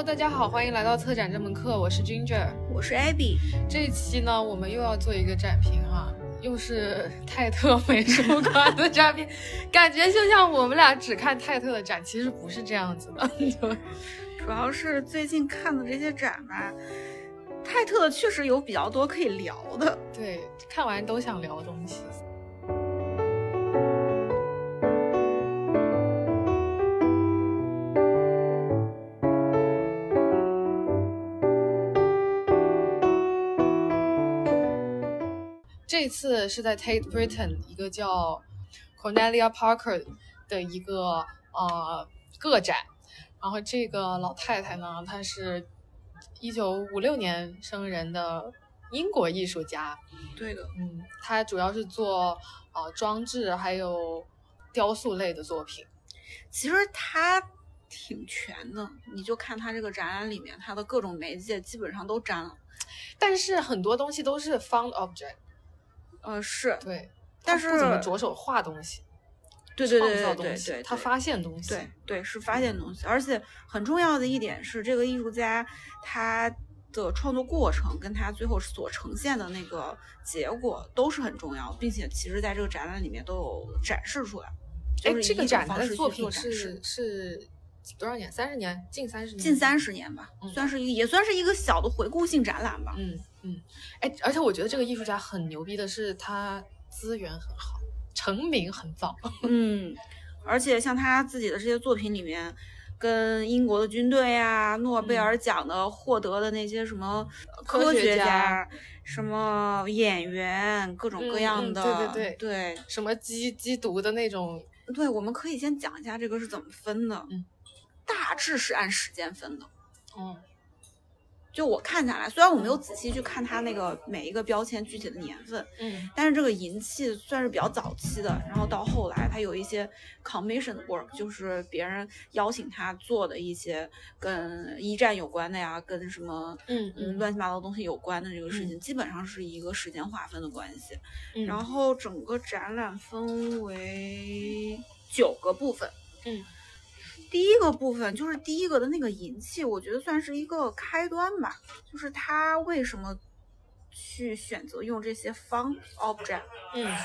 Hello，大家好，欢迎来到策展这门课，我是 Ginger，我是 Abby。这一期呢，我们又要做一个展评哈，又是泰特美术馆的展评，感觉就像我们俩只看泰特的展，其实不是这样子的。主要是最近看的这些展吧，泰特确实有比较多可以聊的。对，看完都想聊东西。次是在 Tate Britain 一个叫 Cornelia Parker 的一个呃个展，然后这个老太太呢，她是一九五六年生人的英国艺术家。对的，嗯，她主要是做呃装置还有雕塑类的作品。其实她挺全的，你就看她这个展览里面，她的各种媒介基本上都沾了，但是很多东西都是 found object。呃，是对，但是不怎么着手画东西，对对对对对对，他发现东西，对对是发现东西，而且很重要的一点是，这个艺术家他的创作过程跟他最后所呈现的那个结果都是很重要，并且其实在这个展览里面都有展示出来。哎，这个展的作品是是多少年？三十年？近三十年？近三十年吧，算是一也算是一个小的回顾性展览吧。嗯。嗯，哎，而且我觉得这个艺术家很牛逼的是，他资源很好，成名很早。嗯，而且像他自己的这些作品里面，跟英国的军队啊、诺贝尔奖的获得的那些什么科学家、什么演员，各种各样的，对对对对，什么缉缉毒的那种。对，我们可以先讲一下这个是怎么分的。嗯，大致是按时间分的。嗯。就我看下来，虽然我没有仔细去看它那个每一个标签具体的年份，嗯，但是这个银器算是比较早期的。然后到后来，它有一些 commission work，就是别人邀请他做的一些跟一战有关的呀，跟什么嗯嗯乱七八糟东西有关的这个事情，基本上是一个时间划分的关系。嗯，然后整个展览分为九个部分，嗯。第一个部分就是第一个的那个银器，我觉得算是一个开端吧。就是他为什么去选择用这些 found object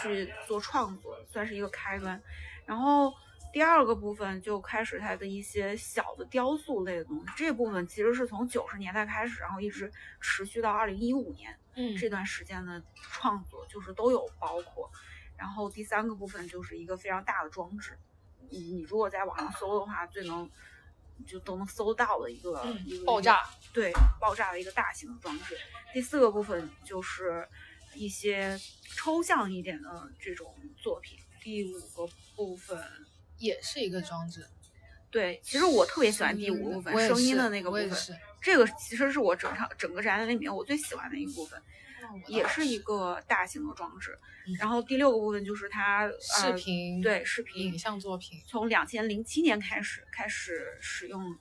去做创作，算是一个开端。然后第二个部分就开始它的一些小的雕塑类的东西。这部分其实是从九十年代开始，然后一直持续到二零一五年，嗯，这段时间的创作就是都有包括。然后第三个部分就是一个非常大的装置。你你如果在网上搜的话，最能就都能搜到的一个一个爆炸，对爆炸的一个大型的装置。第四个部分就是一些抽象一点的这种作品。第五个部分也是一个装置。对，其实我特别喜欢第五个部分，声音的那个部分。这个其实是我整场整个展览里面我最喜欢的一个部分。也是一个大型的装置，然后第六个部分就是它视频，对视频影像作品，从两千零七年开始开始使用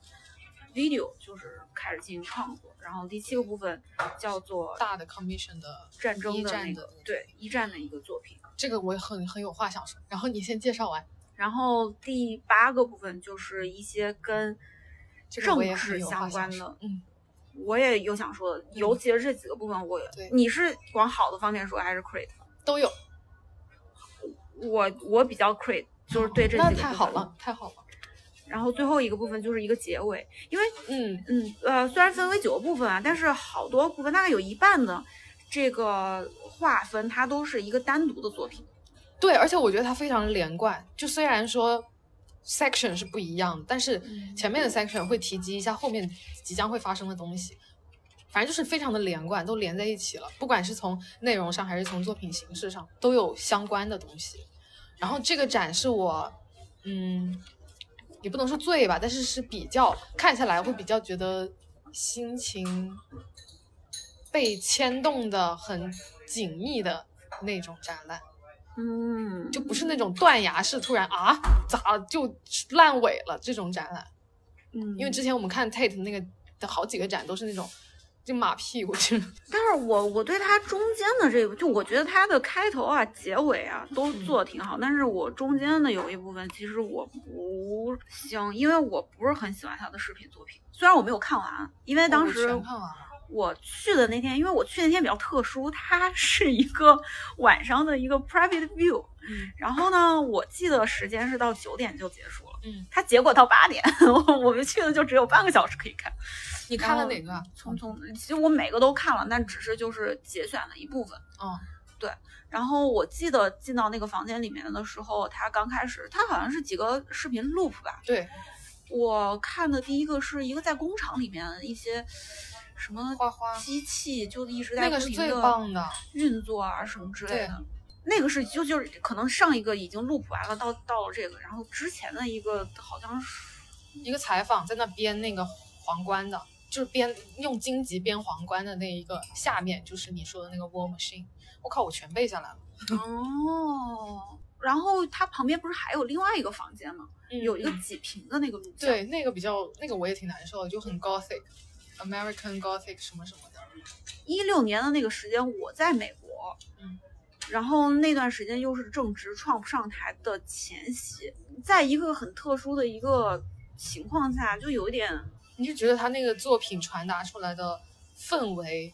video，就是开始进行创作。然后第七个部分叫做大的 commission 的战争的那个，对一战的一个作品。这个我很很有话想说，然后你先介绍完。然后第八个部分就是一些跟政治相关的，嗯。我也有想说的，尤其是这几个部分，我你是往好的方面说还是 create 都有。我我比较 create，就是对这几个太好了，太好了。然后最后一个部分就是一个结尾，因为嗯嗯呃，虽然分为九个部分啊，但是好多部分大概有一半的这个划分，它都是一个单独的作品。对，而且我觉得它非常连贯。就虽然说。Section 是不一样的，但是前面的 section 会提及一下后面即将会发生的东西，反正就是非常的连贯，都连在一起了。不管是从内容上还是从作品形式上，都有相关的东西。然后这个展是我，嗯，也不能说最吧，但是是比较看下来会比较觉得心情被牵动的很紧密的那种展览。嗯，就不是那种断崖式突然啊咋就烂尾了这种展览，嗯，因为之前我们看 Tate 那个的好几个展都是那种就马屁，我觉得。但是我我对它中间的这个，就我觉得它的开头啊、结尾啊都做的挺好，但是我中间的有一部分其实我不行，因为我不是很喜欢他的视频作品。虽然我没有看完，因为当时我去的那天，因为我去那天比较特殊，它是一个 晚上的一个 private view，嗯，然后呢，我记得时间是到九点就结束了，嗯，它结果到八点，我们去的就只有半个小时可以看。你看了哪个？匆匆，其实我每个都看了，但只是就是节选了一部分。嗯，对。然后我记得进到那个房间里面的时候，它刚开始，它好像是几个视频 loop 吧？对。我看的第一个是一个在工厂里面一些什么花花机器，就一直在那个是最棒的运作啊什么之类的。那个是就就是可能上一个已经 loop 完了，到到了这个，然后之前的一个好像是一个采访，在那编那个皇冠的。就是编用荆棘编皇冠的那一个，下面就是你说的那个 War Machine。我靠，我全背下来了。哦，然后它旁边不是还有另外一个房间吗？有一个几平的那个录像。对，那个比较，那个我也挺难受的，就很 Gothic，American Gothic 什么什么的。一六年的那个时间我在美国，嗯，然后那段时间又是正值 Trump 上台的前夕，在一个很特殊的一个情况下，就有一点。你是觉得他那个作品传达出来的氛围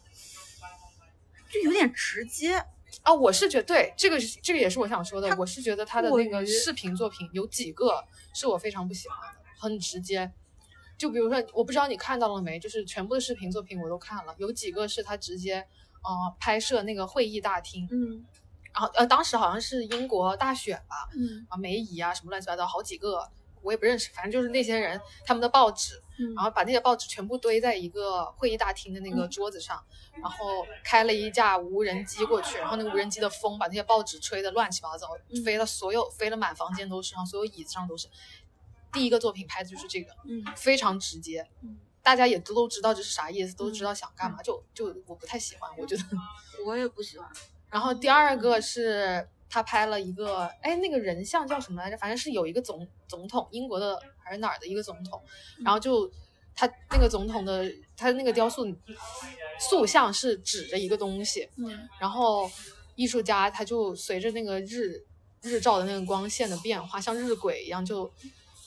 就有点直接啊？我是觉得对这个这个也是我想说的。我是觉得他的那个视频作品有几个是我非常不喜欢的，很直接。就比如说，我不知道你看到了没，就是全部的视频作品我都看了，有几个是他直接呃拍摄那个会议大厅，嗯，然后呃当时好像是英国大选吧，嗯啊梅姨啊什么乱七八糟好几个。我也不认识，反正就是那些人，他们的报纸，然后把那些报纸全部堆在一个会议大厅的那个桌子上，然后开了一架无人机过去，然后那个无人机的风把那些报纸吹得乱七八糟，飞了所有飞了满房间都是，然后所有椅子上都是。第一个作品拍的就是这个，嗯，非常直接，嗯，大家也都都知道这是啥意思，都知道想干嘛，就就我不太喜欢，我觉得 我也不喜欢。然后第二个是。他拍了一个，哎，那个人像叫什么来着？反正是有一个总总统，英国的还是哪儿的一个总统，然后就他那个总统的他那个雕塑塑像是指着一个东西，嗯，然后艺术家他就随着那个日日照的那个光线的变化，像日晷一样就。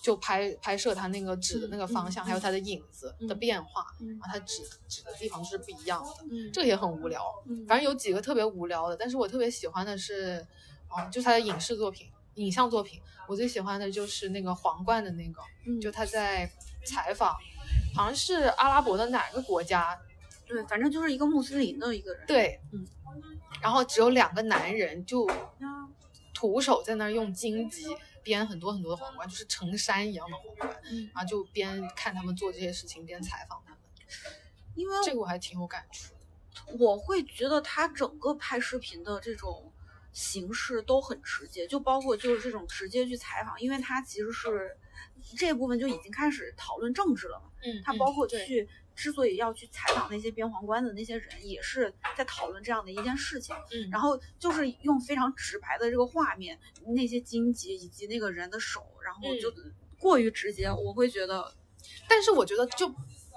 就拍拍摄他那个指的那个方向，还有他的影子的变化，然后他指指的地方是不一样的，这个也很无聊。反正有几个特别无聊的，但是我特别喜欢的是，哦，就是他的影视作品、影像作品。我最喜欢的就是那个皇冠的那个，就他在采访，好像是阿拉伯的哪个国家，对，反正就是一个穆斯林的一个人。对，嗯，然后只有两个男人，就徒手在那儿用荆棘。编很多很多的皇冠，就是成山一样的皇冠，然后就边看他们做这些事情，边采访他们。因为这个我还挺有感触。我会觉得他整个拍视频的这种形式都很直接，就包括就是这种直接去采访，因为他其实是这部分就已经开始讨论政治了嘛。嗯，他包括去。之所以要去采访那些编皇冠的那些人，也是在讨论这样的一件事情。嗯，然后就是用非常直白的这个画面，那些荆棘以及那个人的手，然后就过于直接，我会觉得。但是我觉得就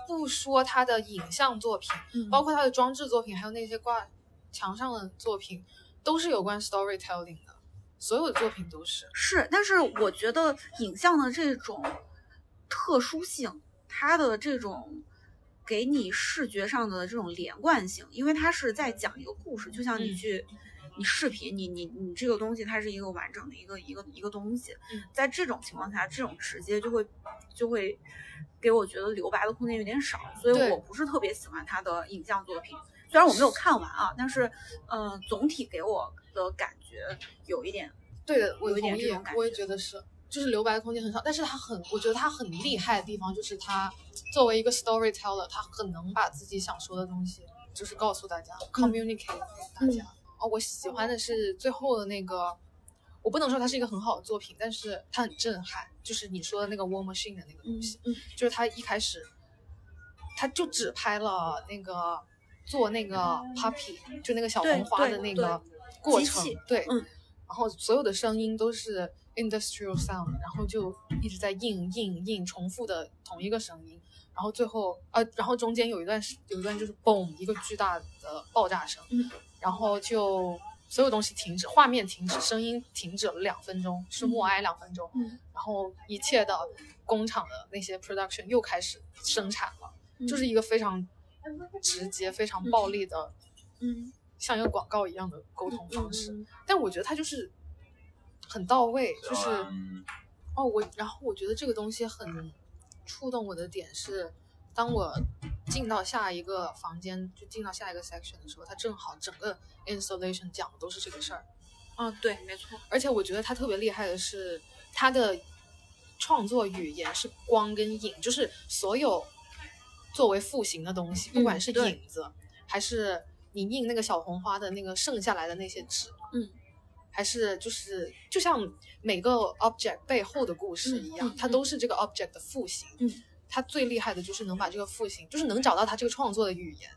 不说他的影像作品，包括他的装置作品，还有那些挂墙上的作品，都是有关 storytelling 的，所有的作品都是。是，但是我觉得影像的这种特殊性，它的这种。给你视觉上的这种连贯性，因为它是在讲一个故事，就像你去你视频，你你你这个东西它是一个完整的一个一个一个东西，在这种情况下，这种直接就会就会给我觉得留白的空间有点少，所以我不是特别喜欢他的影像作品。虽然我没有看完啊，但是嗯，总体给我的感觉有一点，对的，我有一点这种感觉，我也觉得是。就是留白的空间很少，但是他很，我觉得他很厉害的地方就是他作为一个 storyteller，他很能把自己想说的东西就是告诉大家，communicate 给大家。哦，我喜欢的是最后的那个，我不能说它是一个很好的作品，但是它很震撼，就是你说的那个 war machine 的那个东西，就是他一开始他就只拍了那个做那个 puppy，就那个小红花的那个过程，对，然后所有的声音都是。Industrial sound，然后就一直在印印印重复的同一个声音，然后最后呃，然后中间有一段是有一段就是嘣一个巨大的爆炸声，嗯，然后就所有东西停止，画面停止，声音停止了两分钟，是默哀两分钟，嗯，然后一切的工厂的那些 production 又开始生产了，就是一个非常直接、非常暴力的，嗯，像一个广告一样的沟通方式，嗯。但我觉得它就是很到位，就是。嗯。哦，我然后我觉得这个东西很触动我的点是，当我进到下一个房间，就进到下一个 section 的时候，它正好整个 installation 讲的都是这个事儿，啊，对，没错，而且我觉得它特别厉害的是，它的创作语言是光跟影，就是所有作为复形的东西，不管是影子，还是你印那个小红花的那个剩下来的那些纸，嗯，还是就是就像每个 object 背后的故事一样，它都是这个 object 的复形。嗯，它最厉害的就是能把这个复形，就是能找到它这个创作的语言。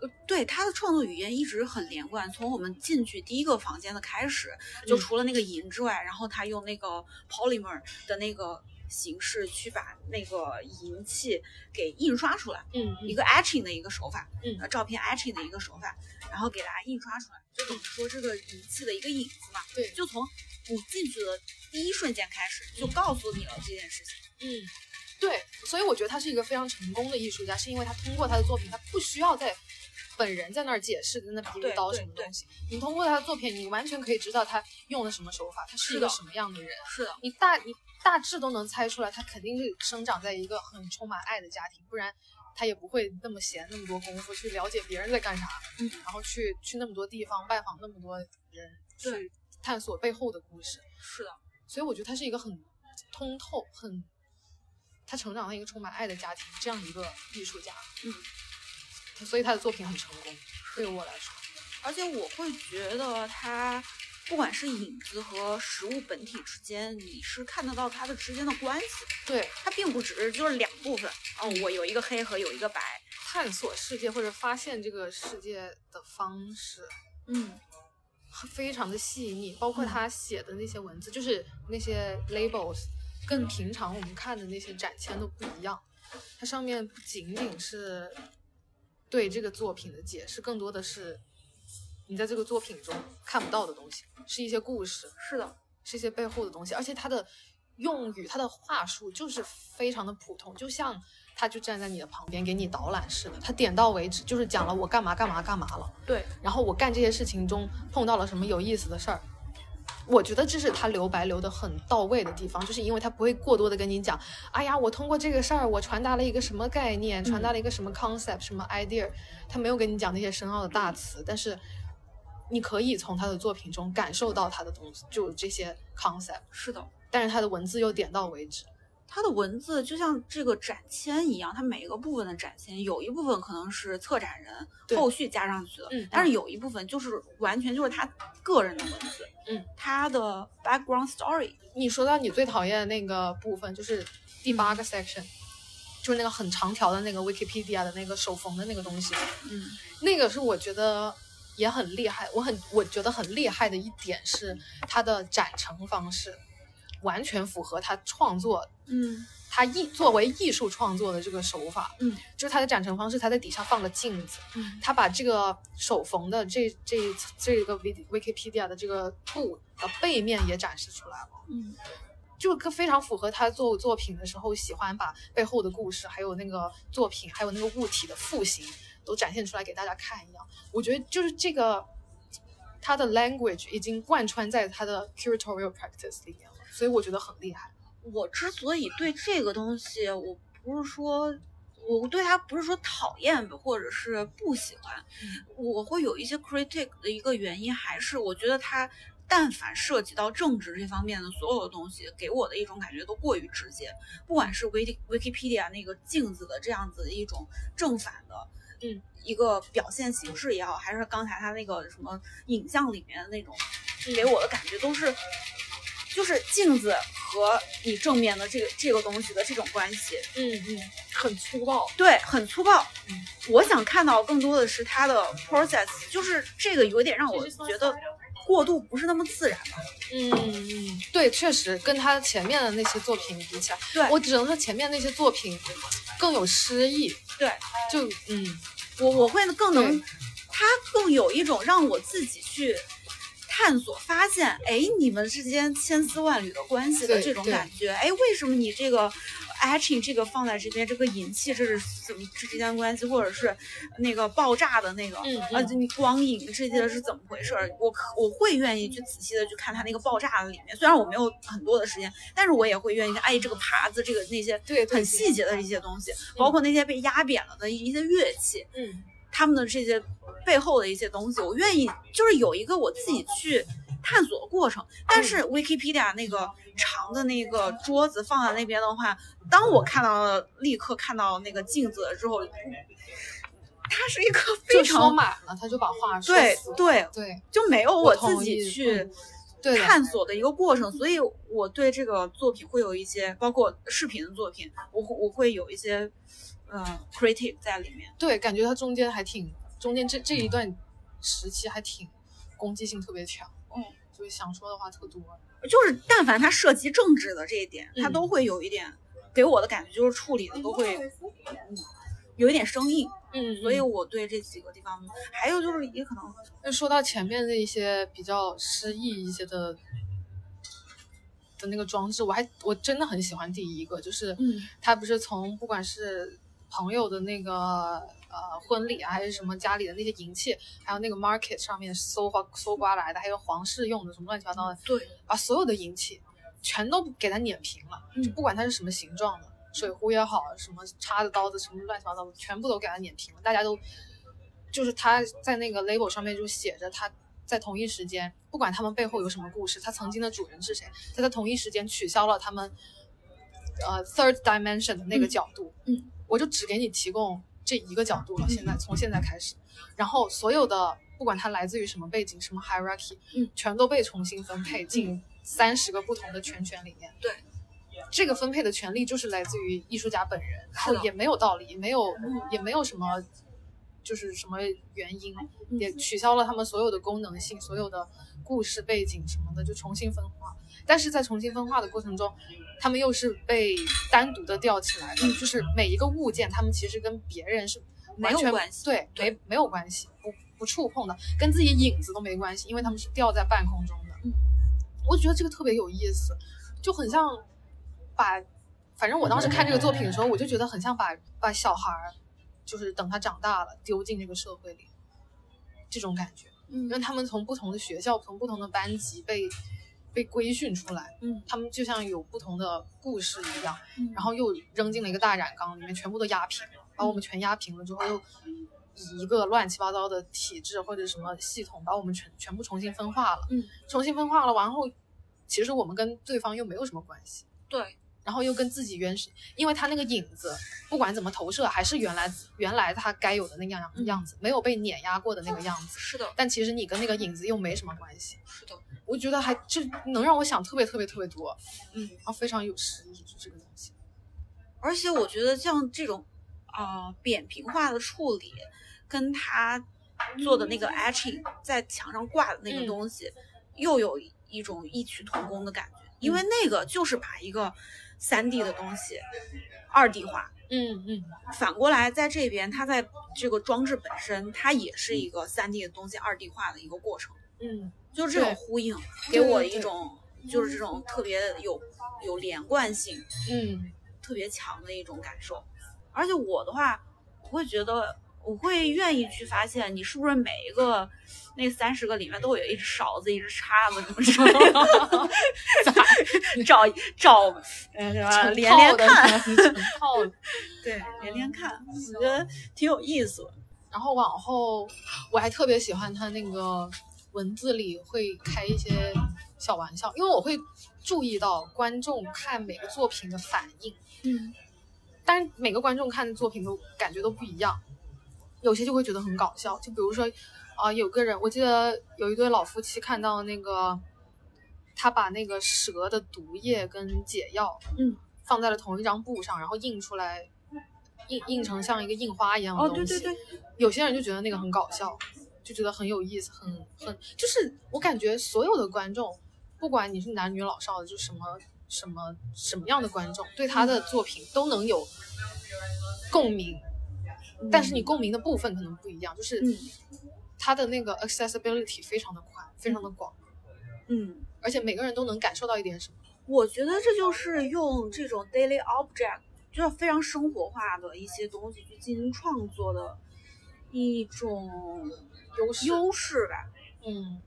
呃，对他的创作语言一直很连贯，从我们进去第一个房间的开始，就嗯除了那个银之外，然后他用那个 polymer 的那个形式去把那个银器给印刷出来，嗯一个 etching 的一个手法，嗯呃，照片 etching 的一个手法，然后给大家印刷出来，就等于说这个银器的一个影子嘛，对就从你进去的第一瞬间开始，就告诉你了这件事情。嗯，对，所以我觉得他是一个非常成功的艺术家，是因为他通过他的作品，他不需要在本人在那儿解释，在那比对喻刀什么东西。你通过他的作品，你完全可以知道他用的什么手法，他是一个什么样的人。是的，你大你大致都能猜出来，他肯定是生长在一个很充满爱的家庭，不然他也不会那么闲那么多功夫去了解别人在干啥，嗯，然后去去那么多地方拜访那么多人，去探索背后的故事。是的，所以我觉得他是一个很通透、很他成长在一个充满爱的家庭这样一个艺术家，嗯，所以他的作品很成功，对于我来说，而且我会觉得它，不管是影子和实物本体之间，你是看得到它的之间的关系。对它并不只是就是两部分，哦，我有一个黑和有一个白，探索世界或者发现这个世界的方式，嗯，非常的细腻，包括嗯他写的那些文字，就是那些 labels，跟平常我们看的那些展签都不一样。它上面不仅仅是对这个作品的解释，更多的是你在这个作品中看不到的东西，是一些故事，是的，是一些背后的东西，而且他的用语、他的话术就是非常的普通，就像他就站在你的旁边给你导览似的，他点到为止，就是讲了我干嘛干嘛干嘛了。对，然后我干这些事情中碰到了什么有意思的事儿。我觉得这是他留白留的很到位的地方，就是因为他不会过多的跟你讲，哎呀，我通过这个事儿，我传达了一个什么概念，传达了一个什么 concept，什么 idea，他没有跟你讲那些深奥的大词，但是你可以从他的作品中感受到他的东西，就这些 concept，是的。但是他的文字又点到为止。他的文字就像这个展签一样，它每一个部分的展签，有一部分可能是策展人后续加上去的，嗯但是有一部分就是完全就是他个人的文字，嗯，他的 background story，你说到你最讨厌的那个部分，就是第八个 section，就是那个很长条的那个 Wikipedia 的那个手缝的那个东西，嗯。那个是我觉得也很厉害，我很我觉得很厉害的一点是它的展陈方式，完全符合他创作嗯。他艺作为艺术创作的这个手法，嗯，就是他的展陈方式，他在底下放了镜子，嗯。他把这个手缝的这这这个 Wiki Wikipedia 的这个布的背面也展示出来了。嗯。就跟非常符合他做作品的时候喜欢把背后的故事，还有那个作品，还有那个物体的复形都展现出来给大家看一样。我觉得就是这个他的 language 已经贯穿在他的 curatorial practice 里面了，所以我觉得很厉害。我之所以对这个东西，我不是说我对它不是说讨厌或者是不喜欢，我会有一些 critic 的一个原因，还是我觉得它但凡涉及到政治这方面的所有的东西，给我的一种感觉都过于直接，不管是 Wiki Wikipedia 那个镜子的这样子的一种正反的，嗯，一个表现形式也好，还是刚才他那个什么影像里面的那种，给我的感觉都是。就是镜子和你正面的这个这个东西的这种关系，嗯嗯，很粗暴。对，很粗暴。嗯，我想看到更多的是他的 process，就是这个有点让我觉得过度不是那么自然吧。嗯嗯，对，确实跟他前面的那些作品比起来，对我只能说前面那些作品更有诗意。对，就嗯，我我会更能，他更有一种让我自己去。探索发现，哎，你们之间千丝万缕的关系的这种感觉，哎，为什么你这个 etching 这个放在这边，这个引气这是怎么这之间关系，或者是那个爆炸的那个，啊，你光影这些是怎么回事？我可我会愿意去仔细的去看它那个爆炸的里面，虽然我没有很多的时间，但是我也会愿意哎，这个耙子，这个那些对很细节的一些东西，包括那些被压扁了的一些乐器，嗯。他们的这些背后的一些东西，我愿意就是有一个我自己去探索的过程。但是 Wikipedia 那个长的那个桌子放在那边的话，当我看到了，立刻看到那个镜子之后，它是一个非常说满了，他就把话说对对对，就没有我自己去探索的一个过程。所以我对这个作品会有一些，包括视频的作品，我会我会有一些。嗯。creative 在里面，对，感觉他中间还挺，中间这这一段时期还挺攻击性特别强，嗯，就是想说的话特多，就是但凡他涉及政治的这一点，他都会有一点给我的感觉，就是处理的都会，嗯，有一点生硬，嗯，所以我对这几个地方，还有就是也可能，那说到前面的一些比较诗意一些的的那个装置，我还我真的很喜欢第一个，就是，嗯，它不是从不管是朋友的那个呃婚礼啊，还是什么家里的那些银器，还有那个 market 上面搜刮搜刮来的，还有皇室用的什么乱七八糟的，对，把所有的银器全都给它碾平了，就不管它是什么形状的，水壶也好，什么叉子刀子什么乱七八糟的，全部都给它碾平了。大家都就是他在那个 label 上面就写着他在同一时间，不管他们背后有什么故事，他曾经的主人是谁，他在同一时间取消了他们呃 third dimension 的那个角度，嗯。我就只给你提供这一个角度了。现在从现在开始，然后所有的不管它来自于什么背景、什么 hierarchy，嗯，全都被重新分配进三十个不同的圈圈里面。对，这个分配的权利就是来自于艺术家本人，然后也没有道理，没有也没有什么就是什么原因，也取消了他们所有的功能性、所有的故事背景什么的，就重新分化。但是在重新分化的过程中，他们又是被单独的吊起来的，就是每一个物件，他们其实跟别人是完全关系，对，没没有关系，不不触碰的，跟自己影子都没关系，因为他们是吊在半空中的。嗯，我觉得这个特别有意思，就很像把，反正我当时看这个作品的时候，我就觉得很像把把小孩儿，就是等他长大了丢进这个社会里，这种感觉。嗯，因为他们从不同的学校，从不同的班级被。被规训出来，嗯，他们就像有不同的故事一样，嗯然后又扔进了一个大染缸里面，全部都压平了，把我们全压平了之后，又以一个乱七八糟的体制或者什么系统把我们全全部重新分化了，嗯，重新分化了，完后其实我们跟对方又没有什么关系，对。然后又跟自己原始，因为他那个影子不管怎么投射，还是原来原来他该有的那样样子，没有被碾压过的那个样子。是的。但其实你跟那个影子又没什么关系。是的。我觉得还就能让我想特别特别特别多，嗯，然后非常有诗意，就这个东西。而且我觉得像这种啊扁平化的处理，跟他做的那个 etching 在墙上挂的那个东西，又有一种异曲同工的感觉，因为那个就是把一个。三 D 的东西，二 D 化，嗯嗯，反过来在这边，它在这个装置本身，它也是一个三 D 的东西二 D 化的一个过程，嗯，就是这种呼应，给我一种就是这种特别有有连贯性，嗯，特别强的一种感受。而且我的话，我会觉得，我会愿意去发现你是不是每一个。那三十个里面都有一只勺子，一只叉子，什么之类的。找找，嗯，什么连连看，对，连连看，我觉得挺有意思。然后往后，我还特别喜欢他那个文字里会开一些小玩笑，因为我会注意到观众看每个作品的反应。嗯，但是每个观众看的作品都感觉都不一样，有些就会觉得很搞笑，就比如说。啊，有个人，我记得有一对老夫妻看到那个，他把那个蛇的毒液跟解药，嗯，放在了同一张布上，然后印出来，印印成像一个印花一样的东西。哦，对对对。有些人就觉得那个很搞笑，就觉得很有意思，很很就是我感觉所有的观众，不管你是男女老少的，就什么什么什么样的观众，对他的作品都能有共鸣，但是你共鸣的部分可能不一样，就是它的那个 accessibility 非常的宽，非常的广，嗯，而且每个人都能感受到一点什么。我觉得这就是用这种 daily object，就是非常生活化的一些东西去进行创作的一种优势优势吧。嗯，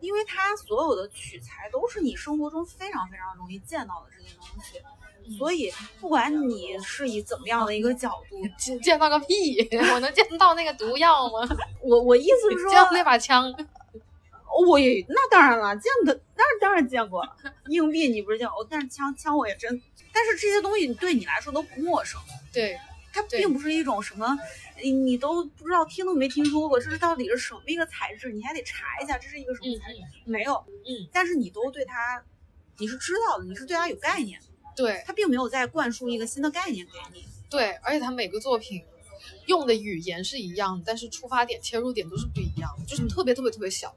因为它所有的取材都是你生活中非常非常容易见到的这些东西，所以不管你是以怎么样的一个角度 见见到个屁，我能见到那个毒药吗？我我意思是说，见到那把枪。我也那当然了，见的那当然见过硬币，你不是见过？但是枪枪我也真，但是这些东西对你来说都不陌生。对，它并不是一种什么，你都不知道听都没听说过，这是到底是什么一个材质？你还得查一下，这是一个什么材质？没有，嗯，但是你都对它，你是知道的，你是对它有概念。对，他并没有在灌输一个新的概念给你。对，而且他每个作品用的语言是一样，但是出发点、切入点都是不一样，就是特别特别特别小。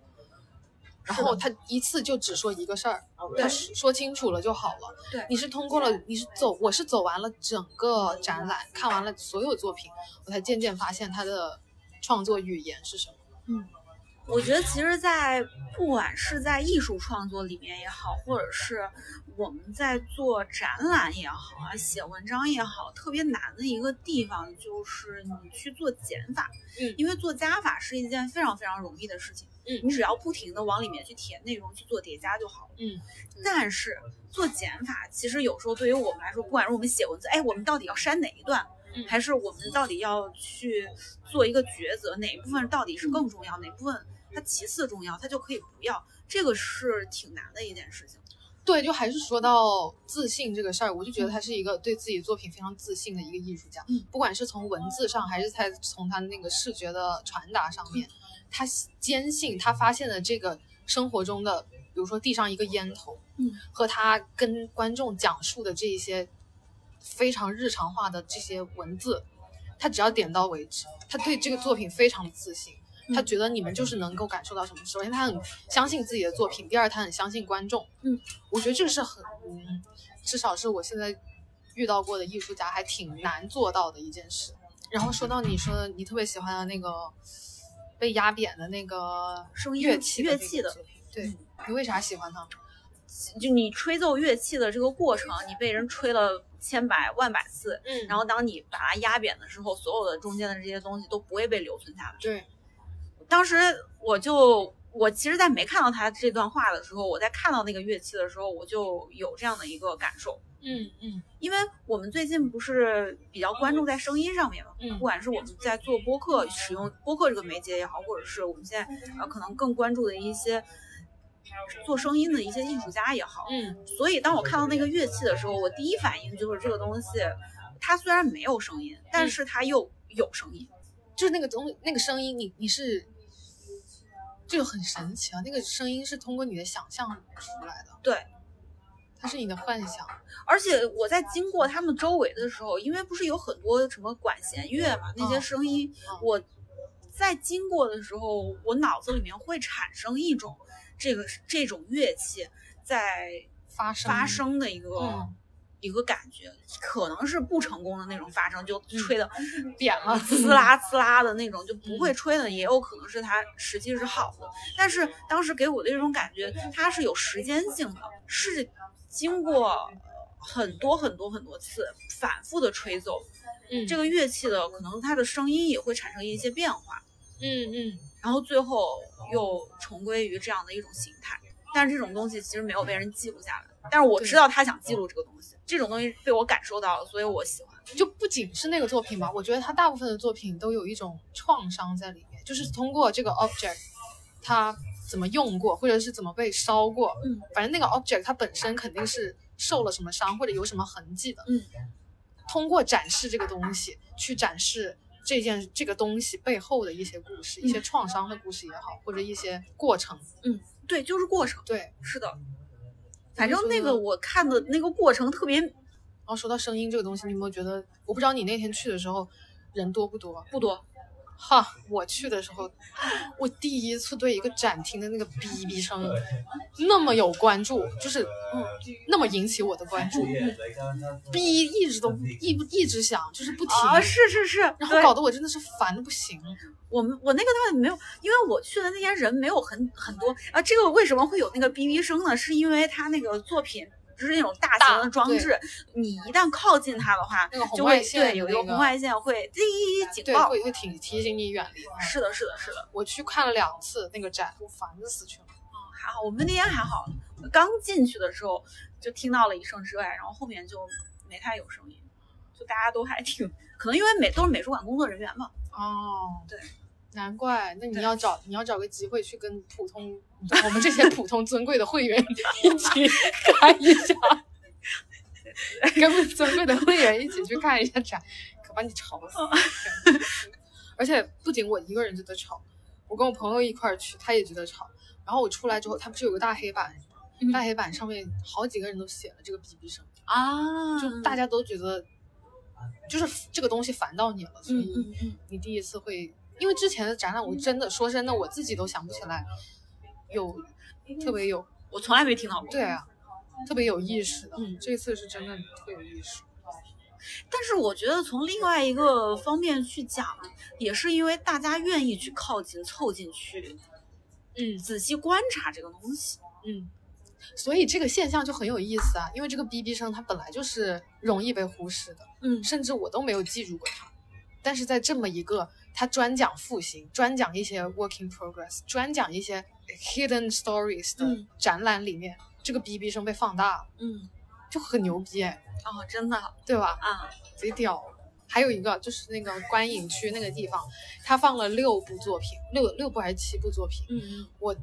然后他一次就只说一个事儿，他说清楚了就好了。对，你是通过了，你是走，我是走完了整个展览，看完了所有作品，我才渐渐发现他的创作语言是什么。嗯。我觉得，其实，在不管是在艺术创作里面也好，或者是我们在做展览也好啊，写文章也好，特别难的一个地方就是你去做减法。嗯，因为做加法是一件非常非常容易的事情。嗯，你只要不停的往里面去填内容，去做叠加就好了。嗯，但是做减法，其实有时候对于我们来说，不管是我们写文字，哎，我们到底要删哪一段？还是我们到底要去做一个抉择，哪部分到底是更重要，哪部分它其次重要，它就可以不要，这个是挺难的一件事情。对，就还是说到自信这个事儿，我就觉得他是一个对自己作品非常自信的一个艺术家。嗯，不管是从文字上，还是他从他那个视觉的传达上面，他坚信他发现的这个生活中的，比如说地上一个烟头，嗯，和他跟观众讲述的这一些。非常日常化的这些文字，他只要点到为止。他对这个作品非常自信，他觉得你们就是能够感受到什么。首先，他很相信自己的作品；第二，他很相信观众。嗯，我觉得这个是很，嗯，至少是我现在遇到过的艺术家还挺难做到的一件事。然后说到你说的你特别喜欢的那个被压扁的那个乐器乐器的，对你为啥喜欢它？就你吹奏乐器的这个过程，你被人吹了千百万百次，嗯，然后当你把它压扁的时候，所有的中间的这些东西都不会被留存下来。对，当时我就我其实，在没看到他这段话的时候，我在看到那个乐器的时候，我就有这样的一个感受。嗯嗯，因为我们最近不是比较关注在声音上面嘛，嗯，不管是我们在做播客，使用播客这个媒介也好，或者是我们现在呃可能更关注的一些。做声音的一些艺术家也好，嗯，所以当我看到那个乐器的时候，我第一反应就是这个东西，它虽然没有声音，但是它又有声音，就是那个东那个声音，你你是，这个很神奇啊，那个声音是通过你的想象出来的，对，它是你的幻想，而且我在经过他们周围的时候，因为不是有很多什么管弦乐嘛，那些声音，我在经过的时候，我脑子里面会产生一种。这个这种乐器在发生发生的一个一个感觉，可能是不成功的那种发声，就吹的扁了，呲啦呲啦的那种，就不会吹的，也有可能是它实际是好的。但是当时给我的一种感觉，它是有时间性的，是经过很多很多很多次反复的吹奏，嗯，这个乐器的可能它的声音也会产生一些变化，嗯嗯。然后最后又重归于这样的一种形态，但是这种东西其实没有被人记录下来。但是我知道他想记录这个东西，这种东西被我感受到了，所以我喜欢。就不仅是那个作品吧，我觉得他大部分的作品都有一种创伤在里面，就是通过这个 object，它怎么用过，或者是怎么被烧过，嗯，反正那个 object 它本身肯定是受了什么伤或者有什么痕迹的，嗯，通过展示这个东西去展示。这件这个东西背后的一些故事，一些创伤的故事也好，或者一些过程，嗯，对，就是过程，对，是的。反正那个我看的那个过程特别。然后说到声音这个东西，你有没有觉得？我不知道你那天去的时候人多不多？不多，哈，我去的时候，我第一次对一个展厅的那个哔哔声那么有关注，就是嗯，那么引起我的关注，哔一直都一一直响，就是不停，啊是是是，然后搞得我真的是烦的不行。我们我那个地方没有，因为我去的那天人没有很很多啊。这个为什么会有那个哔哔声呢？是因为他那个作品。就是那种大型的装置，你一旦靠近它的话，就会对有一个红外线会滴警报，会会提提醒你远离。是的，是的，是的。我去看了两次那个展，我烦死去了。嗯，还好，我们那天还好，刚进去的时候就听到了一声之外，然后后面就没太有声音，就大家都还挺，可能因为美都是美术馆工作人员嘛。哦，对。难怪，那你要找你要找个机会去跟普通我们这些普通尊贵的会员一起看一下，跟尊贵的会员一起去看一下展，可把你吵死了。而且不仅我一个人觉得吵，我跟我朋友一块儿去，他也觉得吵。然后我出来之后，他不是有个大黑板，大黑板上面好几个人都写了这个哔哔声啊，就大家都觉得就是这个东西烦到你了，所以你第一次会。因为之前的展览，我真的说真的，我自己都想不起来有特别有，我从来没听到过。对啊，特别有意识的，嗯，这次是真的特别有意识。但是我觉得从另外一个方面去讲，也是因为大家愿意去靠近、凑进去，嗯，仔细观察这个东西，嗯，所以这个现象就很有意思啊。因为这个哔哔声它本来就是容易被忽视的，嗯，甚至我都没有记住过它，但是在这么一个。他专讲复兴，专讲一些 working progress，专讲一些 hidden stories 的展览里面，这个哔哔声被放大了，嗯，就很牛逼哎，哦，真的，对吧？啊，贼屌。还有一个就是那个观影区那个地方，他放了六部作品，六六部还是七部作品？嗯嗯，我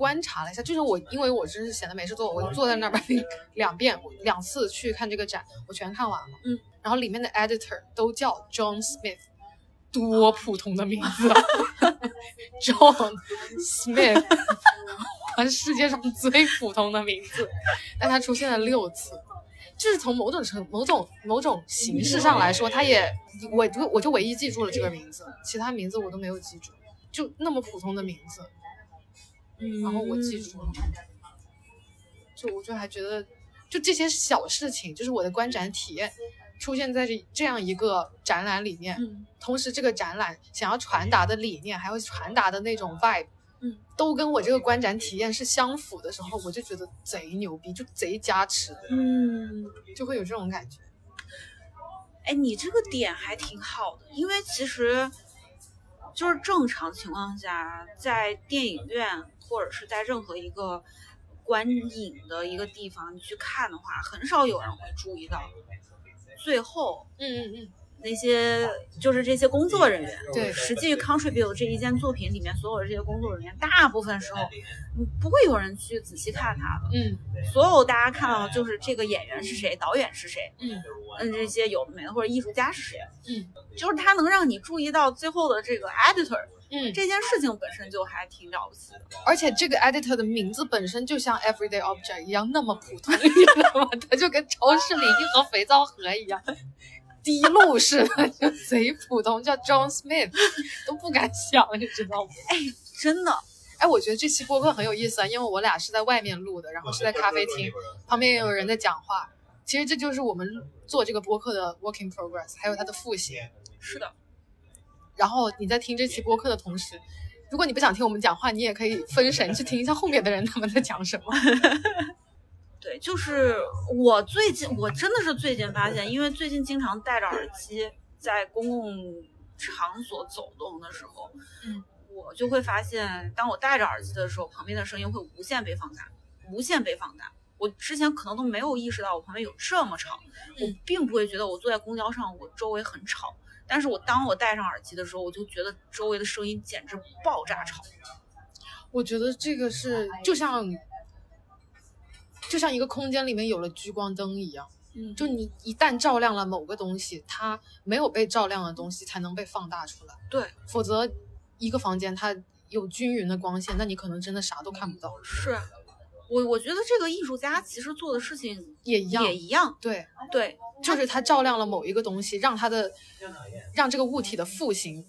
观察了一下，就是我因为我真是闲的没事做，我就坐在那儿把那 两遍两次去看这个展，我全看完了。嗯，然后里面的 editor 都叫 John Smith。多普通的名字啊，John Smith，世界上最普通的名字，但他出现了六次，就是从某种程某种某种形式上来说，他也我就我就唯一记住了这个名字，其他名字我都没有记住，就那么普通的名字，嗯，然后我记住了，就我就还觉得，就这些小事情，就是我的观展体验。出现在这这样一个展览里面，嗯，同时这个展览想要传达的理念，还有传达的那种 vibe，嗯，都跟我这个观展体验是相符的时候，我就觉得贼牛逼，就贼加持，嗯，就会有这种感觉。哎，你这个点还挺好的，因为其实就是正常情况下，在电影院或者是在任何一个观影的一个地方，你去看的话，很少有人会注意到。最后，嗯嗯嗯，那些就是这些工作人员，对，实际 contribute 这一件作品里面所有的这些工作人员，大部分时候，嗯，不会有人去仔细看他的，嗯，所有大家看到的就是这个演员是谁，导演是谁，嗯，嗯，这些有的没的或者艺术家是谁，嗯，就是他能让你注意到最后的这个 editor。嗯，这件事情本身就还挺了不起的，而且这个 editor 的名字本身就像 everyday object 一样那么普通，你知道吗？它就跟超市里一盒肥皂盒一样，滴露似的，就贼普通，叫 John Smith 都不敢想，你知道吗？哎，真的，哎，我觉得这期播客很有意思啊，因为我俩是在外面录的，然后是在咖啡厅，旁边也有人在讲话，其实这就是我们做这个播客的 working progress，还有它的复习。是的。然后你在听这期播客的同时，如果你不想听我们讲话，你也可以分神去听一下后面的人他们在讲什么。对，就是我最近我真的是最近发现，因为最近经常戴着耳机在公共场所走动的时候，嗯，我就会发现，当我戴着耳机的时候，旁边的声音会无限被放大，无限被放大。我之前可能都没有意识到我旁边有这么吵，我并不会觉得我坐在公交上我周围很吵。但是我当我戴上耳机的时候，我就觉得周围的声音简直爆炸吵。我觉得这个是就像就像一个空间里面有了聚光灯一样，嗯，就你一旦照亮了某个东西，它没有被照亮的东西才能被放大出来。对，否则一个房间它有均匀的光线，那你可能真的啥都看不到。是。我我觉得这个艺术家其实做的事情也一样，也一样，对对，就是他照亮了某一个东西，让他的让这个物体的复形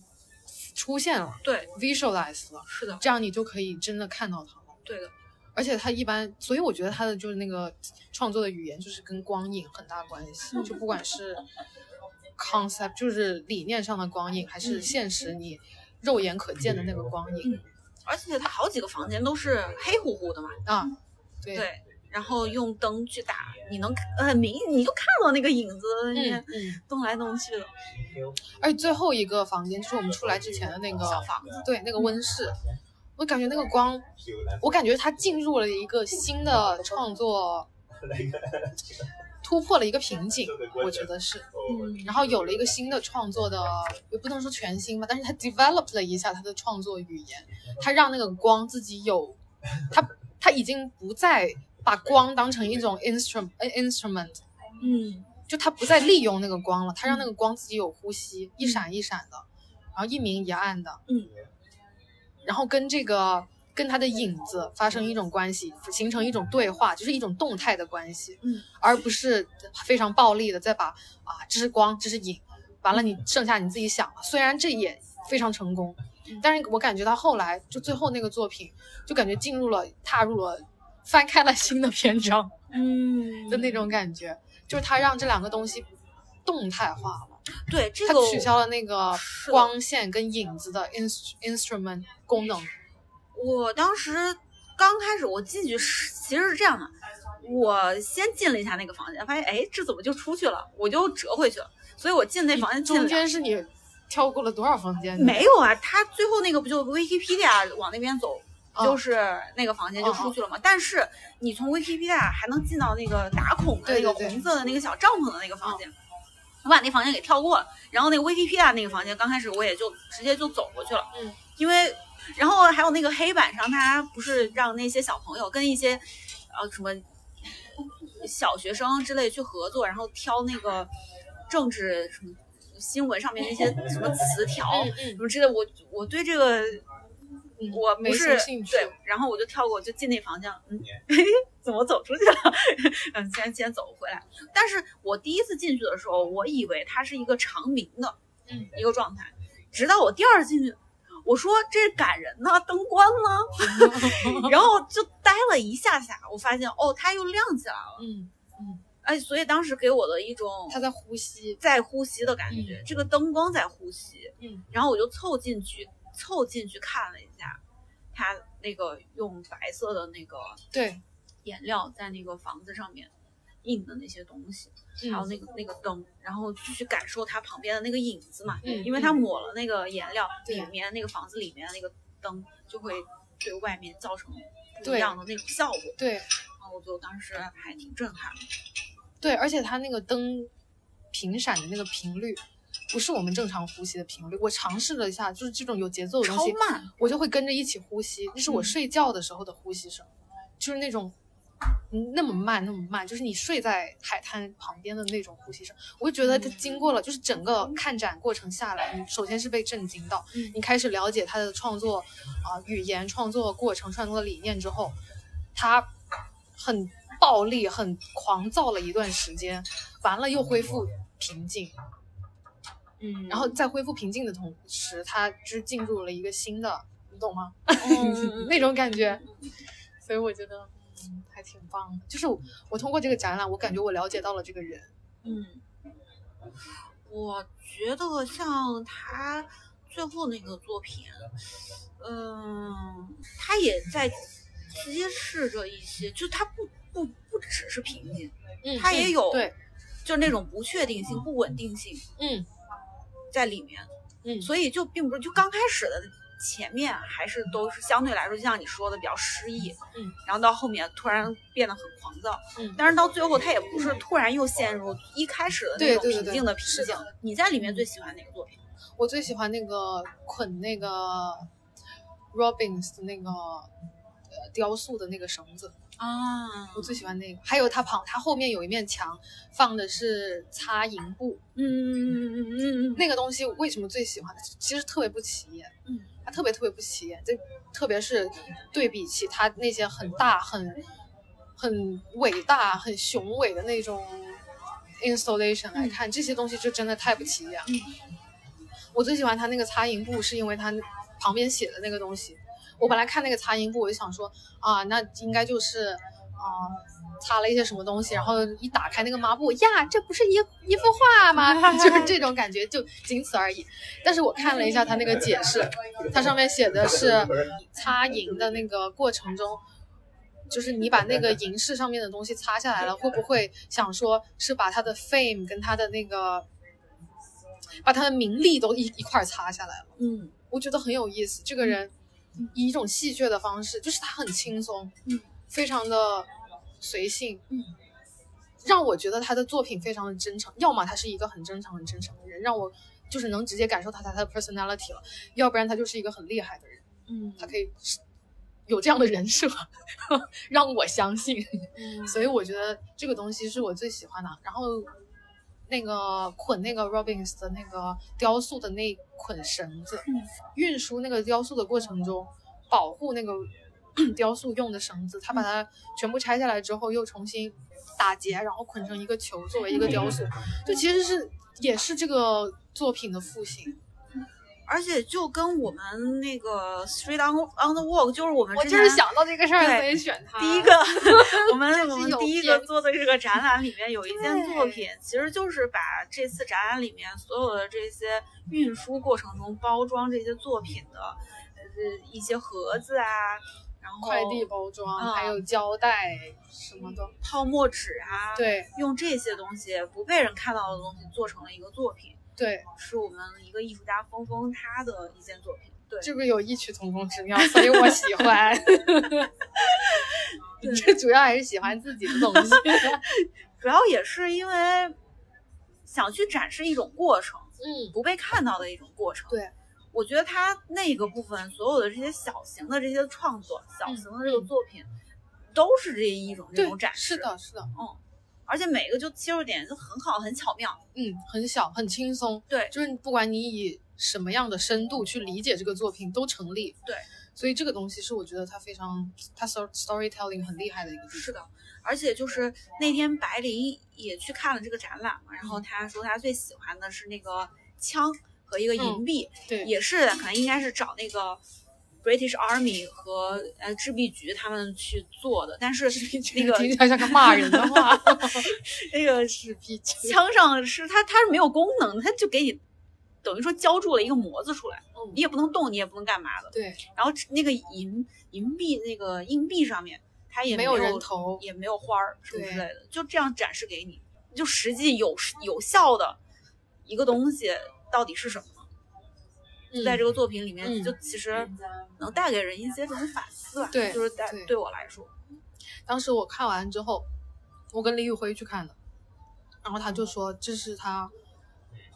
出现了，对，visualize 了，是的，这样你就可以真的看到它了。对的，而且他一般，所以我觉得他的就是那个创作的语言就是跟光影很大关系，就不管是 concept 就是理念上的光影，还是现实你肉眼可见的那个光影。而且他好几个房间都是黑乎乎的嘛，啊，对，然后用灯去打，你能很明，你就看到那个影子，嗯动来动去的。而且最后一个房间就是我们出来之前的那个小房子，对，那个温室，我感觉那个光，我感觉它进入了一个新的创作。突破了一个瓶颈，我觉得是，嗯，然后有了一个新的创作的，也不能说全新吧，但是他 developed 了一下他的创作语言，他让那个光自己有，他他已经不再把光当成一种 instrument instrument，嗯，就他不再利用那个光了，他让那个光自己有呼吸，一闪一闪的，然后一明一暗的，嗯，然后跟这个。跟他的影子发生一种关系，形成一种对话，就是一种动态的关系，嗯，而不是非常暴力的再把啊，这是光，这是影，完了你剩下你自己想了。虽然这也非常成功，但是我感觉到后来就最后那个作品，就感觉进入了踏入了翻开了新的篇章，嗯的那种感觉，就是他让这两个东西动态化了。对，他取消了那个光线跟影子的 instrument 功能。我当时刚开始我进去是其实是这样的，我先进了一下那个房间，发现哎这怎么就出去了？我就折回去了。所以我进那房间中间是你跳过了多少房间？没有啊，他最后那个不就 Wikipedia 往那边走，就是那个房间就出去了嘛。但是你从 Wikipedia 还能进到那个打孔的那个红色的那个小帐篷的那个房间，我把那房间给跳过了。然后那个 Wikipedia 那个房间刚开始我也就直接就走过去了，嗯，因为。然后还有那个黑板上，他不是让那些小朋友跟一些，呃，什么小学生之类去合作，然后挑那个政治什么新闻上面那些什么词条什么之类。我我对这个我不是对，然后我就跳过，就进那房间。嗯，怎么走出去了？嗯，先先走回来。但是我第一次进去的时候，我以为它是一个长明的，嗯，一个状态，直到我第二次进去。我说这是感人呢，灯关了，然后就呆了一下下，我发现哦，它又亮起来了，嗯嗯，哎，所以当时给我的一种他在呼吸，在呼吸的感觉，这个灯光在呼吸，嗯，然后我就凑进去，凑进去看了一下，他那个用白色的那个对颜料在那个房子上面印的那些东西。还有那个那个灯，然后继续感受它旁边的那个影子嘛，嗯，因为它抹了那个颜料，里面那个房子里面的那个灯就会对外面造成不一样的那种效果，对，然后我就当时还挺震撼，对，而且它那个灯频闪的那个频率不是我们正常呼吸的频率，我尝试了一下，就是这种有节奏的东西，超慢，我就会跟着一起呼吸，那是我睡觉的时候的呼吸声，就是那种。那么慢，那么慢，就是你睡在海滩旁边的那种呼吸声，我就觉得它经过了，就是整个看展过程下来，你首先是被震惊到，你开始了解他的创作啊语言、创作过程、创作理念之后，他很暴力、很狂躁了一段时间，完了又恢复平静，嗯，然后在恢复平静的同时，他就是进入了一个新的，你懂吗？那种感觉，所以我觉得。嗯，还挺棒的。就是我通过这个展览，我感觉我了解到了这个人。嗯，我觉得像他最后那个作品，嗯，他也在揭示着一些，就他不不不只是平静，嗯，他也有对，就是那种不确定性、不稳定性，嗯，在里面，嗯，所以就并不是就刚开始的。前面还是都是相对来说，就像你说的比较诗意，嗯，然后到后面突然变得很狂躁，嗯，但是到最后他也不是突然又陷入一开始的那种平静的平静。你在里面最喜欢哪个作品？我最喜欢那个捆那个 Robins 的那个雕塑的那个绳子啊，我最喜欢那个。还有它旁，它后面有一面墙放的是擦银布，嗯嗯嗯嗯嗯嗯，那个东西为什么最喜欢？其实特别不起眼，嗯。它特别特别不起眼，就特别是对比起它那些很大、很很伟大、很雄伟的那种 installation 来看，这些东西就真的太不起眼。我最喜欢他那个擦银布，是因为他旁边写的那个东西。我本来看那个擦银布，我就想说啊，那应该就是啊，擦了一些什么东西。然后一打开那个抹布，呀，这不是一一幅画吗？就是这种感觉，就仅此而已。但是我看了一下他那个解释，它上面写的是擦银的那个过程中。就是你把那个银饰上面的东西擦下来了，会不会想说是把他的 fame 跟他的那个，把他的名利都一一块擦下来了？嗯，我觉得很有意思。这个人以一种戏谑的方式，就是他很轻松，嗯，非常的随性，嗯，让我觉得他的作品非常的真诚。要么他是一个很真诚、很真诚的人，让我就是能直接感受到他他的 personality 了；要不然他就是一个很厉害的人，嗯，他可以。有这样的人设，让我相信，所以我觉得这个东西是我最喜欢的。然后那个捆那个 Robins 的那个雕塑的那捆绳子，运输那个雕塑的过程中，保护那个 雕塑用的绳子，他把它全部拆下来之后，又重新打结，然后捆成一个球作为一个雕塑，就其实是也是这个作品的复兴。而且就跟我们那个 Street on on the Walk，就是我们我就是想到这个事儿，所以选它。第一个，我们我们第一个做的这个展览里面有一件作品，其实就是把这次展览里面所有的这些运输过程中包装这些作品的呃一些盒子啊，然后快递包装，还有胶带什么的，泡沫纸啊，对，用这些东西不被人看到的东西做成了一个作品。对，是我们一个艺术家峰峰他的一件作品。对，这个有异曲同工之妙，所以我喜欢。这主要还是喜欢自己的东西，主要也是因为想去展示一种过程，嗯，不被看到的一种过程。对，我觉得他那个部分所有的这些小型的这些创作，小型的这个作品，都是这一种这种展示。是的，是的，嗯。而且每个就切入点就很好，很巧妙，嗯，很小，很轻松，对，就是不管你以什么样的深度去理解这个作品都成立，对，所以这个东西是我觉得他非常，它 storytelling 很厉害的一个。是的，而且就是那天白灵也去看了这个展览嘛，然后他说他最喜欢的是那个枪和一个银币，对，也是可能应该是找那个。British Army 和呃制币局他们去做的，但是 那个听起来像个骂人的话。那个是币局枪上是它，它是没有功能，它就给你等于说浇筑了一个模子出来，你也不能动，你也不能干嘛的。对。然后那个银银币那个硬币上面，它也没有人头，也没有花儿什么之类的，就这样展示给你，就实际有有效的一个东西到底是什么？就在这个作品里面，就其实能带给人一些这种反思吧。对，就是带对我来说，当时我看完之后，我跟李宇辉去看的，然后他就说这是他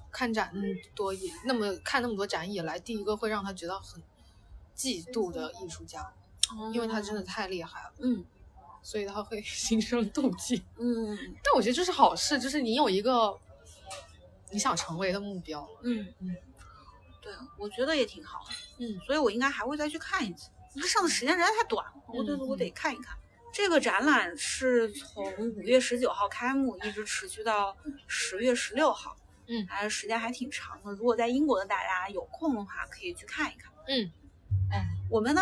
看展那么多以那么看那么多展以来第一个会让他觉得很嫉妒的艺术家，因为他真的太厉害了。嗯，所以他会 心生妒忌。嗯，但我觉得这是好事，就是你有一个你想成为的目标。嗯嗯。对，我觉得也挺好的，嗯，所以我应该还会再去看一次。它上的时间实在太短了，我觉得我得看一看。这个展览是从五月十九号开幕，一直持续到十月十六号，嗯，还是时间还挺长的。如果在英国的大家有空的话，可以去看一看。嗯，哎，我们呢，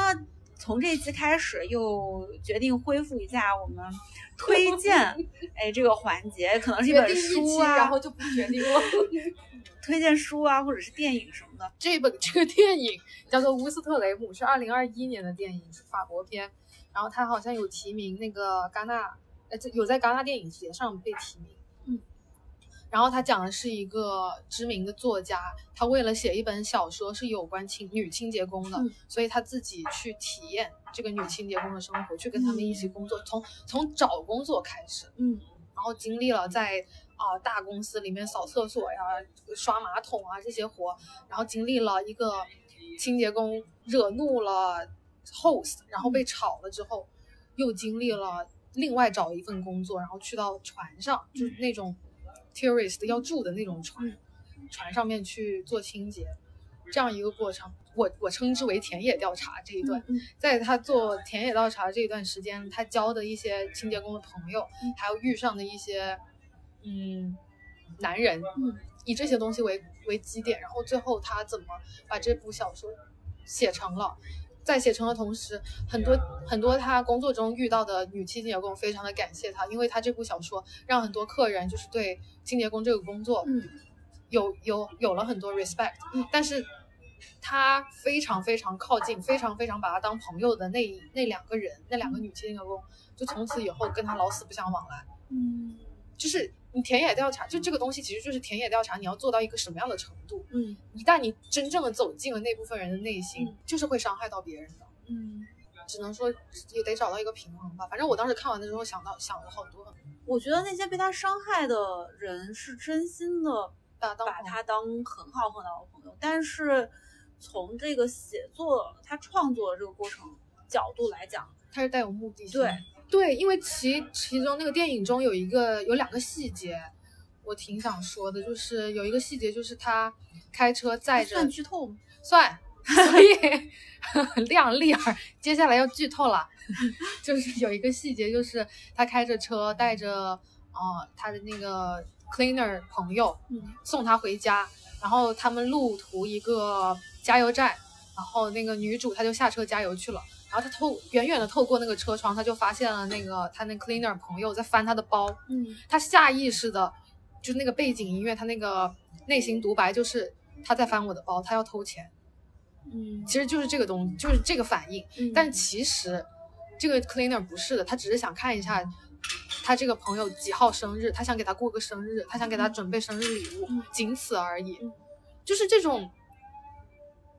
从这期开始又决定恢复一下我们推荐，哎，这个环节可能是一本书啊，然后就不决定了。推荐书啊，或者是电影什么的。这本这个电影叫做《乌斯特雷姆》，是二零二一年的电影，是法国片。然后它好像有提名那个戛纳，呃，有在戛纳电影节上被提名。嗯。然后他讲的是一个知名的作家，他为了写一本小说是有关清女清洁工的，所以他自己去体验这个女清洁工的生活，去跟他们一起工作，从从找工作开始。嗯。然后经历了在。啊，大公司里面扫厕所呀、刷马桶啊这些活，然后经历了一个清洁工惹怒了 host，然后被炒了之后，又经历了另外找一份工作，然后去到船上，就是那种 tourist 要住的那种船，船上面去做清洁，这样一个过程，我我称之为田野调查这一段。在他做田野调查这一段时间，他交的一些清洁工的朋友，还有遇上的一些。嗯，男人，嗯，以这些东西为为基点，然后最后他怎么把这部小说写成了。在写成的同时，很多很多他工作中遇到的女清洁工非常的感谢他，因为他这部小说让很多客人就是对清洁工这个工作，嗯，有有有了很多 respect，嗯，但是他非常非常靠近，非常非常把他当朋友的那那两个人，那两个女清洁工，就从此以后跟他老死不相往来，嗯，就是。你田野调查就这个东西，其实就是田野调查。你要做到一个什么样的程度？嗯，一旦你真正的走进了那部分人的内心，就是会伤害到别人的。嗯，只能说也得找到一个平衡吧。反正我当时看完的时候，想到想了好多。我觉得那些被他伤害的人是真心的把把他当很好很好的朋友，但是从这个写作他创作的这个过程角度来讲，他是带有目的性。对。对，因为其其中那个电影中有一个有两个细节，我挺想说的，就是有一个细节，就是他开车载着算剧透吗？算，所以 量力儿，接下来要剧透了，就是有一个细节，就是他开着车带着呃他的那个 cleaner 朋友，嗯，送他回家，然后他们路途一个加油站，然后那个女主她就下车加油去了。然后他透远远的透过那个车窗，他就发现了那个他那 cleaner 朋友在翻他的包。嗯，他下意识的，就是那个背景音乐，他那个内心独白就是他在翻我的包，他要偷钱。嗯，其实就是这个东西，就是这个反应。嗯，但其实这个 cleaner 不是的，他只是想看一下他这个朋友几号生日，他想给他过个生日，他想给他准备生日礼物，仅此而已。就是这种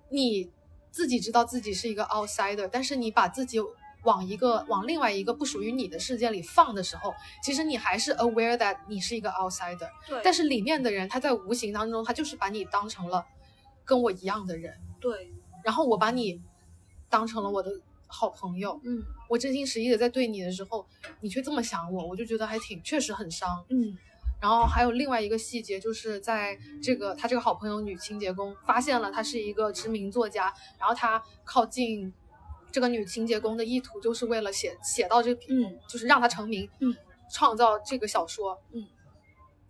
你。自己知道自己是一个 outsider，但是你把自己往一个往另外一个不属于你的世界里放的时候，其实你还是 aware that 你是一个 outsider。对。但是里面的人他在无形当中，他就是把你当成了跟我一样的人。对。然后我把你当成了我的好朋友。嗯。我真心实意的在对你的时候，你却这么想我，我就觉得还挺确实很伤。嗯。然后还有另外一个细节，就是在这个他这个好朋友女清洁工发现了他是一个知名作家，然后他靠近这个女清洁工的意图就是为了写写到这，嗯，就是让他成名，嗯，创造这个小说，嗯，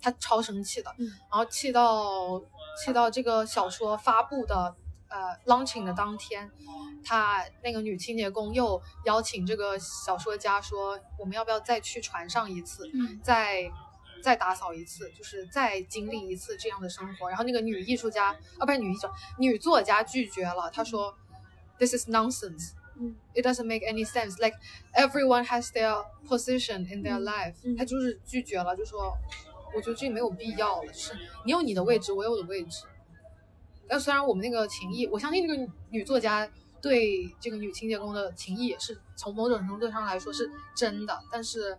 他超生气的，嗯，然后气到气到这个小说发布的呃 launching 的当天，他那个女清洁工又邀请这个小说家说，我们要不要再去船上一次，嗯，在。再打扫一次，就是再经历一次这样的生活。然后那个女艺术家，啊，不是女艺术，女作家拒绝了。她说：“This is nonsense. It doesn't make any sense. Like everyone has their position in their life.” 她就是拒绝了，就说：“我觉得这没有必要了。就是你有你的位置，我有我的位置。但虽然我们那个情谊，我相信这个女作家对这个女清洁工的情谊也是从某种程度上来说是真的，但是。”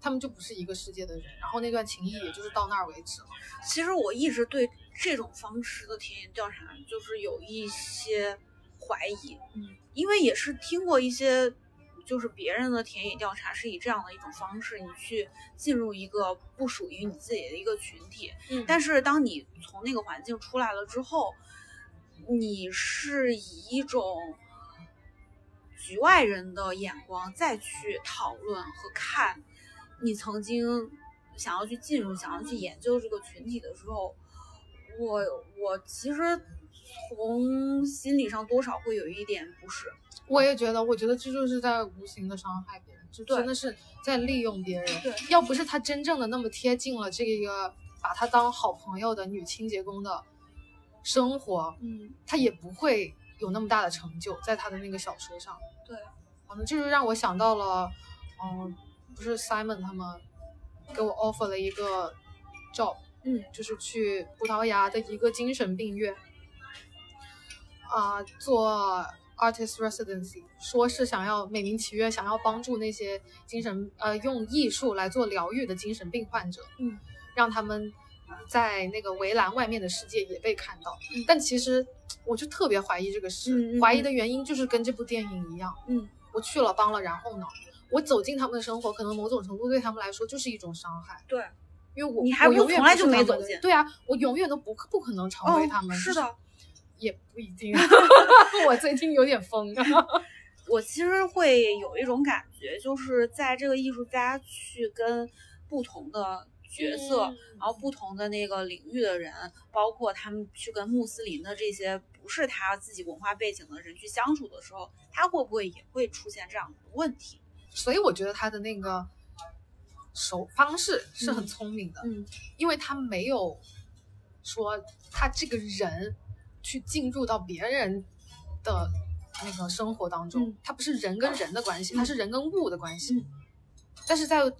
他们就不是一个世界的人，然后那段情谊也就是到那儿为止了。其实我一直对这种方式的田野调查就是有一些怀疑，嗯，因为也是听过一些，就是别人的田野调查是以这样的一种方式，你去进入一个不属于你自己的一个群体，嗯，但是当你从那个环境出来了之后，你是以一种局外人的眼光再去讨论和看。你曾经想要去进入、想要去研究这个群体的时候，我我其实从心理上多少会有一点不适。我也觉得，我觉得这就是在无形的伤害别人，就真的是在利用别人。对，要不是他真正的那么贴近了这个把他当好朋友的女清洁工的生活，嗯，他也不会有那么大的成就在他的那个小说上。对，反正就是让我想到了，嗯。不是 Simon 他们给我 offer 了一个 job，嗯，就是去葡萄牙的一个精神病院啊做 artist residency，说是想要美名其曰想要帮助那些精神呃用艺术来做疗愈的精神病患者，嗯，让他们在那个围栏外面的世界也被看到。但其实我就特别怀疑这个事，怀疑的原因就是跟这部电影一样，嗯，我去了帮了，然后呢？我走进他们的生活，可能某种程度对他们来说就是一种伤害。对，因为我你还不从来就没走进。对啊，我永远都不不可能成为他们。是的，也不一定。我最近有点疯。我其实会有一种感觉，就是在这个艺术家去跟不同的角色，然后不同的那个领域的人，包括他们去跟穆斯林的这些不是他自己文化背景的人去相处的时候，他会不会也会出现这样的问题？所以我觉得他的那个手方式是很聪明的，嗯，因为他没有说他这个人去进入到别人的那个生活当中，他不是人跟人的关系，他是人跟物的关系，但是在。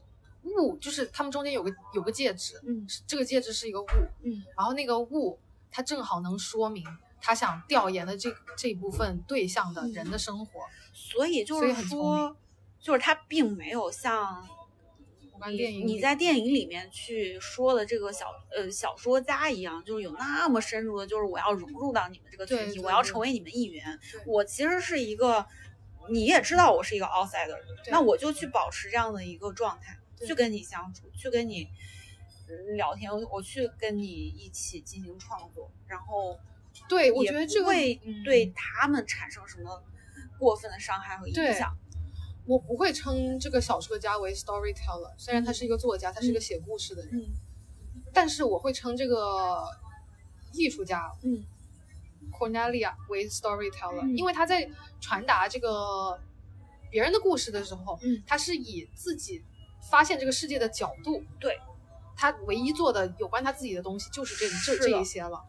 物就是他们中间有个有个戒指，嗯，这个戒指是一个物，嗯，然后那个物它正好能说明他想调研的这这一部分对象的人的生活，所以就是说，就是他并没有像你你在电影里面去说的这个小呃小说家一样，就是有那么深入的，就是我要融入到你们这个群体，我要成为你们一员，我其实是一个，你也知道我是一个 outsider，那我就去保持这样的一个状态。去跟你相处，去跟你聊天，我去跟你一起进行创作，然后对我觉得这会对他们产生什么过分的伤害和影响。我不会称这个小说家为 storyteller，虽然他是一个作家，他是一个写故事的人，但是我会称这个艺术家，嗯，Cornelia 为 storyteller，因为他在传达这个别人的故事的时候，嗯，他是以自己。发现这个世界的角度，对。他唯一做的有关他自己的东西就是这这这一些了。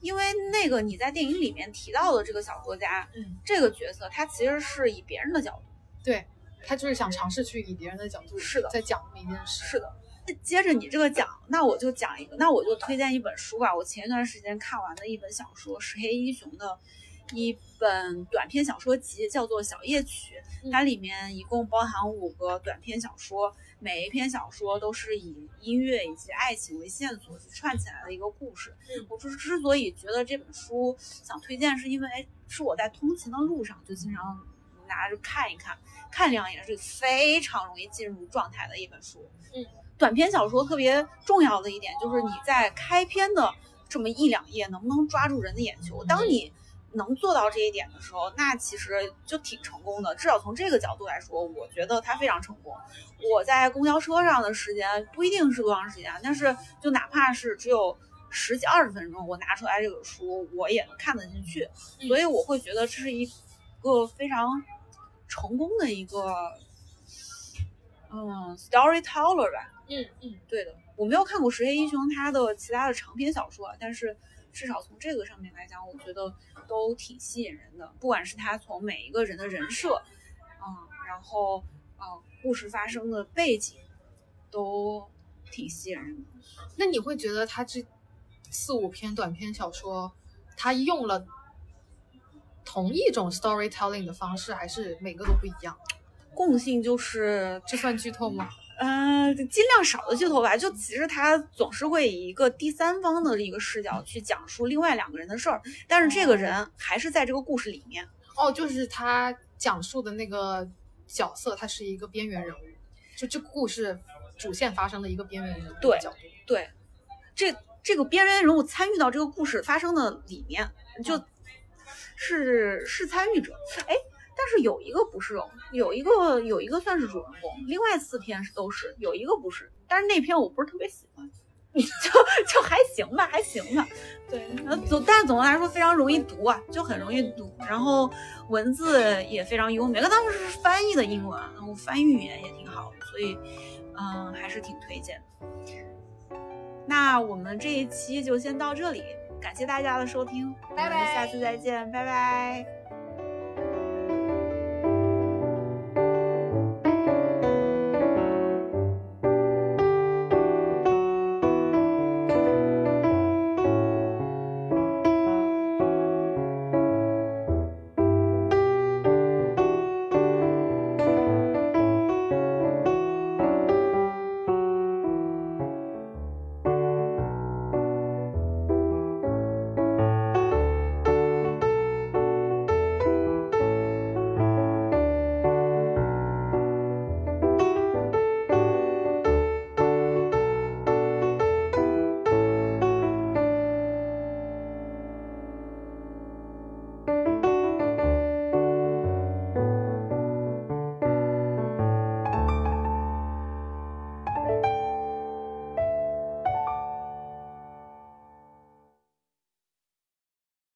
因为那个你在电影里面提到的这个小说家，嗯，这个角色他其实是以别人的角度，对他就是想尝试去以别人的角度，是的，在讲一件事。是的。那接着你这个讲，那我就讲一个，那我就推荐一本书吧。我前一段时间看完的一本小说，石黑一雄的。一本短篇小说集叫做《小夜曲》，它里面一共包含五个短篇小说，每一篇小说都是以音乐以及爱情为线索去串起来的一个故事。我之之所以觉得这本书想推荐，是因为是我在通勤的路上就经常拿着看一看，看两眼是非常容易进入状态的一本书。嗯，短篇小说特别重要的一点就是你在开篇的这么一两页能不能抓住人的眼球，当你。能做到这一点的时候，那其实就挺成功的。至少从这个角度来说，我觉得它非常成功。我在公交车上的时间不一定是多长时间，但是就哪怕是只有十几二十分钟，我拿出来这本书，我也能看得进去。所以我会觉得这是一个非常成功的一个，嗯，storyteller 吧。嗯嗯，对的。我没有看过石黑英雄他的其他的长篇小说，但是至少从这个上面来讲，我觉得。都挺吸引人的，不管是他从每一个人的人设，嗯，然后嗯，故事发生的背景，都挺吸引人的。那你会觉得他这四五篇短篇小说，他用了同一种 storytelling 的方式，还是每个都不一样？共性就是这算剧透吗？嗯，尽量少的剧透吧。就其实他总是会以一个第三方的一个视角去讲述另外两个人的事儿，但是这个人还是在这个故事里面。哦，就是他讲述的那个角色，他是一个边缘人物，就这故事主线发生的一个边缘人物对角度。对，这这个边缘人物参与到这个故事发生的里面，就是是参与者。哎。但是有一个不是，有一个有一个算是主人公，另外四篇是都是，有一个不是。但是那篇我不是特别喜欢，就就还行吧，还行吧。对，总但总的来说非常容易读啊，就很容易读，然后文字也非常优美。那当时是翻译的英文，然后翻译语言也挺好的，所以嗯还是挺推荐的。那我们这一期就先到这里，感谢大家的收听，拜拜，下次再见，拜拜。